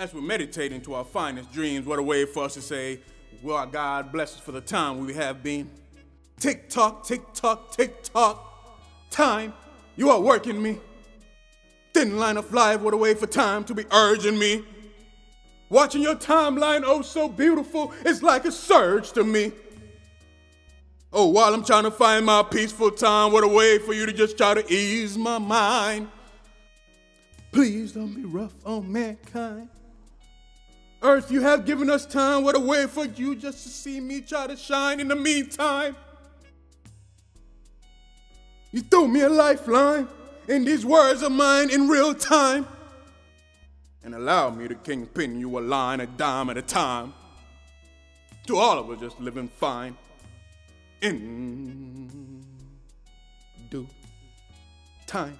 As we meditate to our finest dreams, what a way for us to say, Well, God bless us for the time we have been. Tick tock, tick tock, tick tock. Time, you are working me. Thin line of life, what a way for time to be urging me. Watching your timeline, oh so beautiful, it's like a surge to me. Oh, while I'm trying to find my peaceful time, what a way for you to just try to ease my mind. Please don't be rough on mankind. Earth, you have given us time, what a way for you just to see me try to shine in the meantime. You threw me a lifeline in these words of mine in real time and allow me to kingpin you a line, a dime at a time. To all of us just living fine in due time.